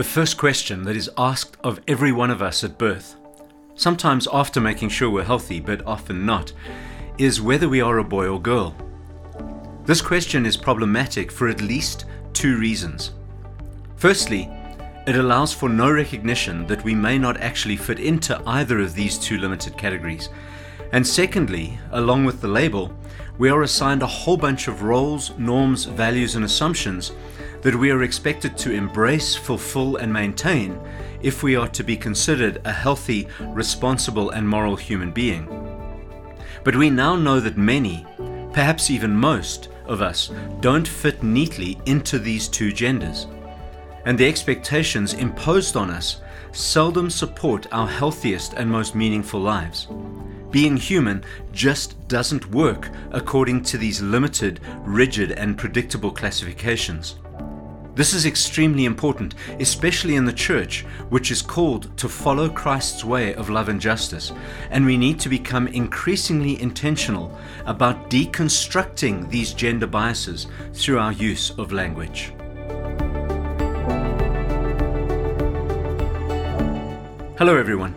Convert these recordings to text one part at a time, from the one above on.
the first question that is asked of every one of us at birth, sometimes after making sure we're healthy, but often not, is whether we are a boy or girl. This question is problematic for at least two reasons. Firstly, it allows for no recognition that we may not actually fit into either of these two limited categories. And secondly, along with the label, we are assigned a whole bunch of roles, norms, values, and assumptions that we are expected to embrace, fulfill, and maintain if we are to be considered a healthy, responsible, and moral human being. But we now know that many, perhaps even most, of us don't fit neatly into these two genders. And the expectations imposed on us seldom support our healthiest and most meaningful lives. Being human just doesn't work according to these limited, rigid, and predictable classifications. This is extremely important, especially in the church, which is called to follow Christ's way of love and justice, and we need to become increasingly intentional about deconstructing these gender biases through our use of language. Hello, everyone,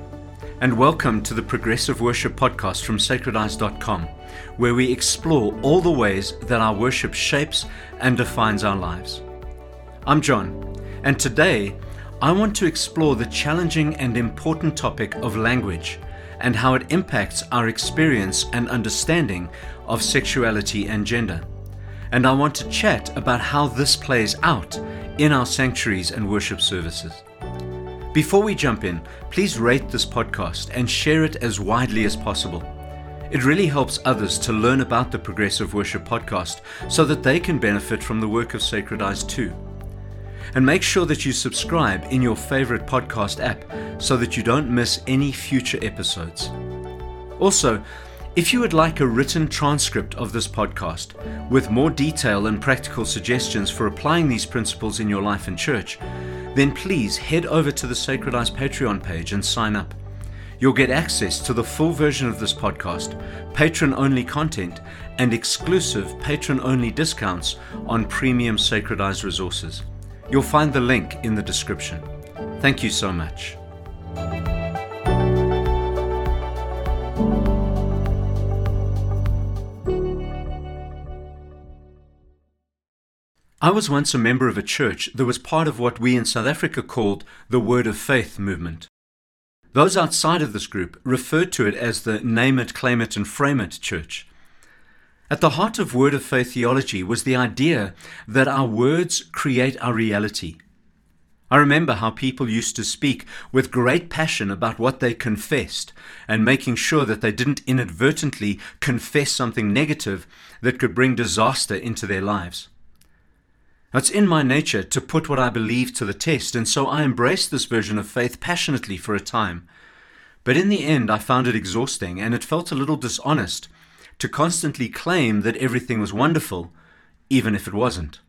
and welcome to the Progressive Worship Podcast from sacredise.com, where we explore all the ways that our worship shapes and defines our lives. I'm John, and today I want to explore the challenging and important topic of language and how it impacts our experience and understanding of sexuality and gender. And I want to chat about how this plays out in our sanctuaries and worship services. Before we jump in, please rate this podcast and share it as widely as possible. It really helps others to learn about the Progressive Worship podcast so that they can benefit from the work of Sacredise too. And make sure that you subscribe in your favorite podcast app so that you don't miss any future episodes. Also, if you would like a written transcript of this podcast with more detail and practical suggestions for applying these principles in your life and church, then please head over to the Sacredise Patreon page and sign up. You'll get access to the full version of this podcast, patron only content, and exclusive patron only discounts on premium Sacredise resources. You'll find the link in the description. Thank you so much. I was once a member of a church that was part of what we in South Africa called the Word of Faith movement. Those outside of this group referred to it as the Name It, Claim It, and Frame It church. At the heart of Word of Faith theology was the idea that our words create our reality. I remember how people used to speak with great passion about what they confessed and making sure that they didn't inadvertently confess something negative that could bring disaster into their lives. It's in my nature to put what I believe to the test, and so I embraced this version of faith passionately for a time. But in the end, I found it exhausting and it felt a little dishonest to constantly claim that everything was wonderful, even if it wasn't.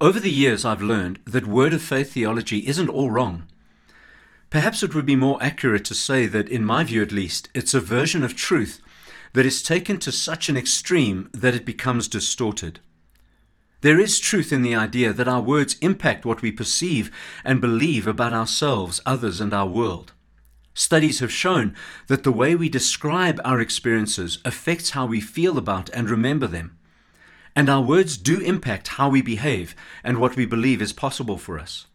Over the years, I've learned that word of faith theology isn't all wrong. Perhaps it would be more accurate to say that, in my view at least, it's a version of truth that is taken to such an extreme that it becomes distorted. There is truth in the idea that our words impact what we perceive and believe about ourselves, others, and our world. Studies have shown that the way we describe our experiences affects how we feel about and remember them. And our words do impact how we behave and what we believe is possible for us.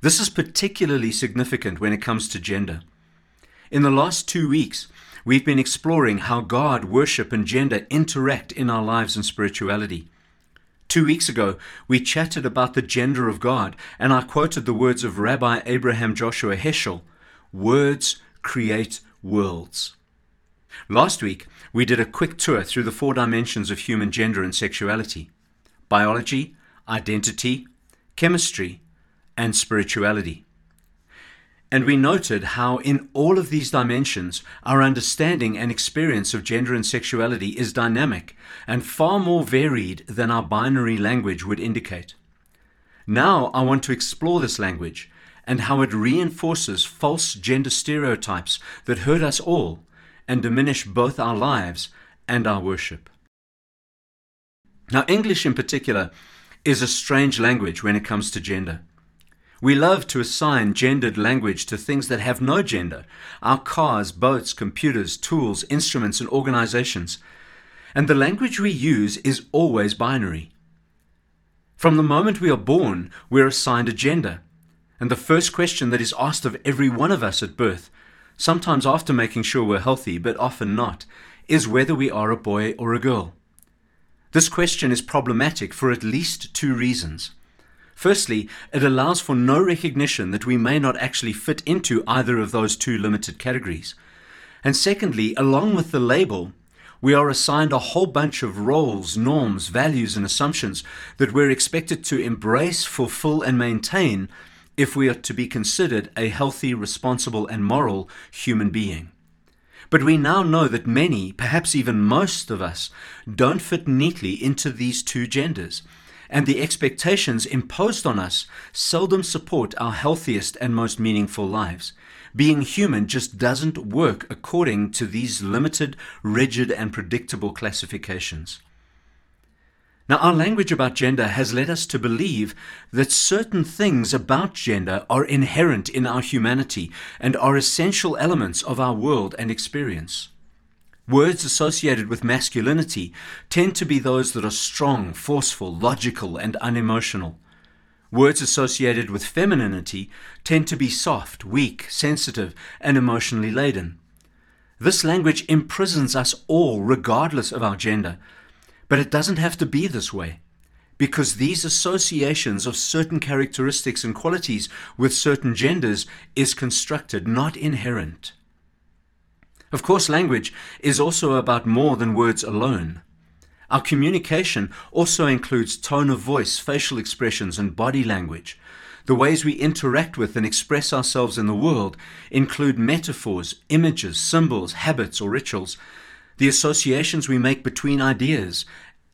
This is particularly significant when it comes to gender. In the last two weeks, we've been exploring how God, worship, and gender interact in our lives and spirituality. Two weeks ago, we chatted about the gender of God, and I quoted the words of Rabbi Abraham Joshua Heschel Words create worlds. Last week, we did a quick tour through the four dimensions of human gender and sexuality biology, identity, chemistry, and spirituality. And we noted how, in all of these dimensions, our understanding and experience of gender and sexuality is dynamic and far more varied than our binary language would indicate. Now, I want to explore this language and how it reinforces false gender stereotypes that hurt us all and diminish both our lives and our worship. Now, English in particular is a strange language when it comes to gender. We love to assign gendered language to things that have no gender our cars, boats, computers, tools, instruments, and organizations. And the language we use is always binary. From the moment we are born, we're assigned a gender. And the first question that is asked of every one of us at birth, sometimes after making sure we're healthy, but often not, is whether we are a boy or a girl. This question is problematic for at least two reasons. Firstly, it allows for no recognition that we may not actually fit into either of those two limited categories. And secondly, along with the label, we are assigned a whole bunch of roles, norms, values, and assumptions that we're expected to embrace, fulfill, and maintain if we are to be considered a healthy, responsible, and moral human being. But we now know that many, perhaps even most of us, don't fit neatly into these two genders, and the expectations imposed on us seldom support our healthiest and most meaningful lives. Being human just doesn't work according to these limited, rigid, and predictable classifications. Now, our language about gender has led us to believe that certain things about gender are inherent in our humanity and are essential elements of our world and experience. Words associated with masculinity tend to be those that are strong, forceful, logical, and unemotional. Words associated with femininity tend to be soft, weak, sensitive, and emotionally laden. This language imprisons us all, regardless of our gender. But it doesn't have to be this way, because these associations of certain characteristics and qualities with certain genders is constructed, not inherent. Of course, language is also about more than words alone. Our communication also includes tone of voice, facial expressions, and body language. The ways we interact with and express ourselves in the world include metaphors, images, symbols, habits, or rituals, the associations we make between ideas,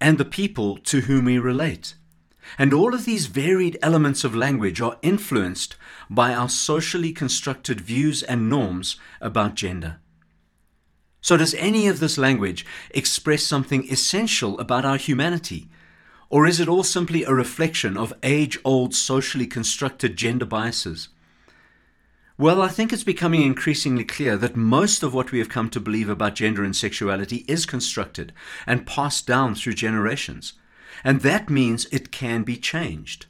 and the people to whom we relate. And all of these varied elements of language are influenced by our socially constructed views and norms about gender. So, does any of this language express something essential about our humanity? Or is it all simply a reflection of age old socially constructed gender biases? Well, I think it's becoming increasingly clear that most of what we have come to believe about gender and sexuality is constructed and passed down through generations. And that means it can be changed.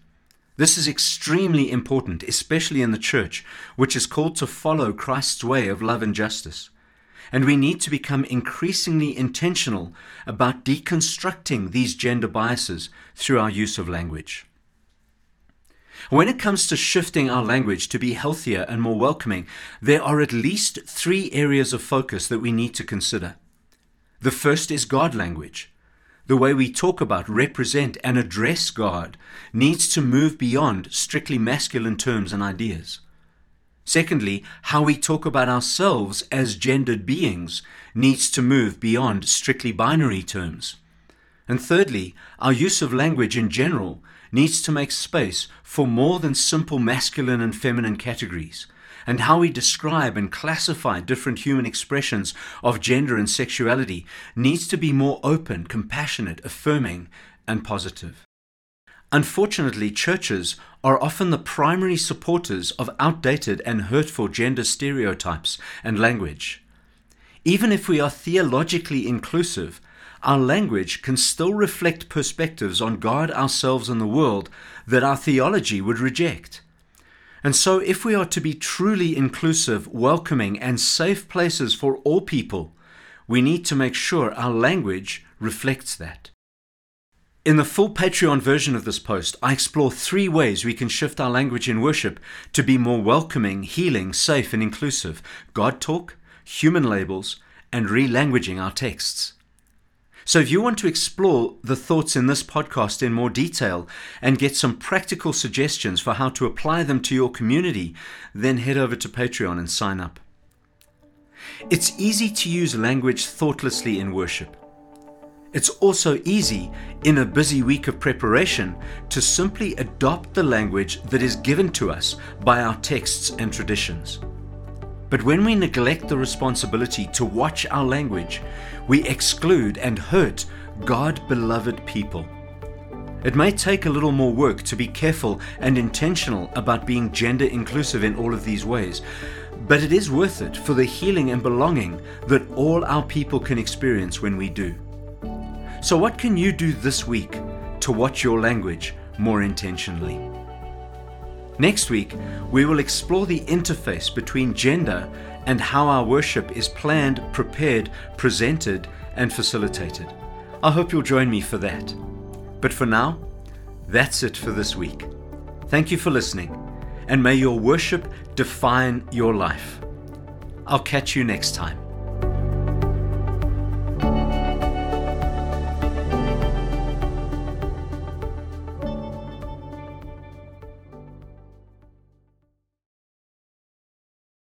This is extremely important, especially in the church, which is called to follow Christ's way of love and justice and we need to become increasingly intentional about deconstructing these gender biases through our use of language. When it comes to shifting our language to be healthier and more welcoming, there are at least three areas of focus that we need to consider. The first is God language. The way we talk about, represent, and address God needs to move beyond strictly masculine terms and ideas. Secondly, how we talk about ourselves as gendered beings needs to move beyond strictly binary terms. And thirdly, our use of language in general needs to make space for more than simple masculine and feminine categories. And how we describe and classify different human expressions of gender and sexuality needs to be more open, compassionate, affirming, and positive. Unfortunately, churches are often the primary supporters of outdated and hurtful gender stereotypes and language. Even if we are theologically inclusive, our language can still reflect perspectives on God, ourselves, and the world that our theology would reject. And so, if we are to be truly inclusive, welcoming, and safe places for all people, we need to make sure our language reflects that. In the full Patreon version of this post, I explore three ways we can shift our language in worship to be more welcoming, healing, safe, and inclusive God talk, human labels, and relanguaging our texts. So, if you want to explore the thoughts in this podcast in more detail and get some practical suggestions for how to apply them to your community, then head over to Patreon and sign up. It's easy to use language thoughtlessly in worship. It's also easy, in a busy week of preparation, to simply adopt the language that is given to us by our texts and traditions. But when we neglect the responsibility to watch our language, we exclude and hurt God beloved people. It may take a little more work to be careful and intentional about being gender inclusive in all of these ways, but it is worth it for the healing and belonging that all our people can experience when we do. So, what can you do this week to watch your language more intentionally? Next week, we will explore the interface between gender and how our worship is planned, prepared, presented, and facilitated. I hope you'll join me for that. But for now, that's it for this week. Thank you for listening, and may your worship define your life. I'll catch you next time.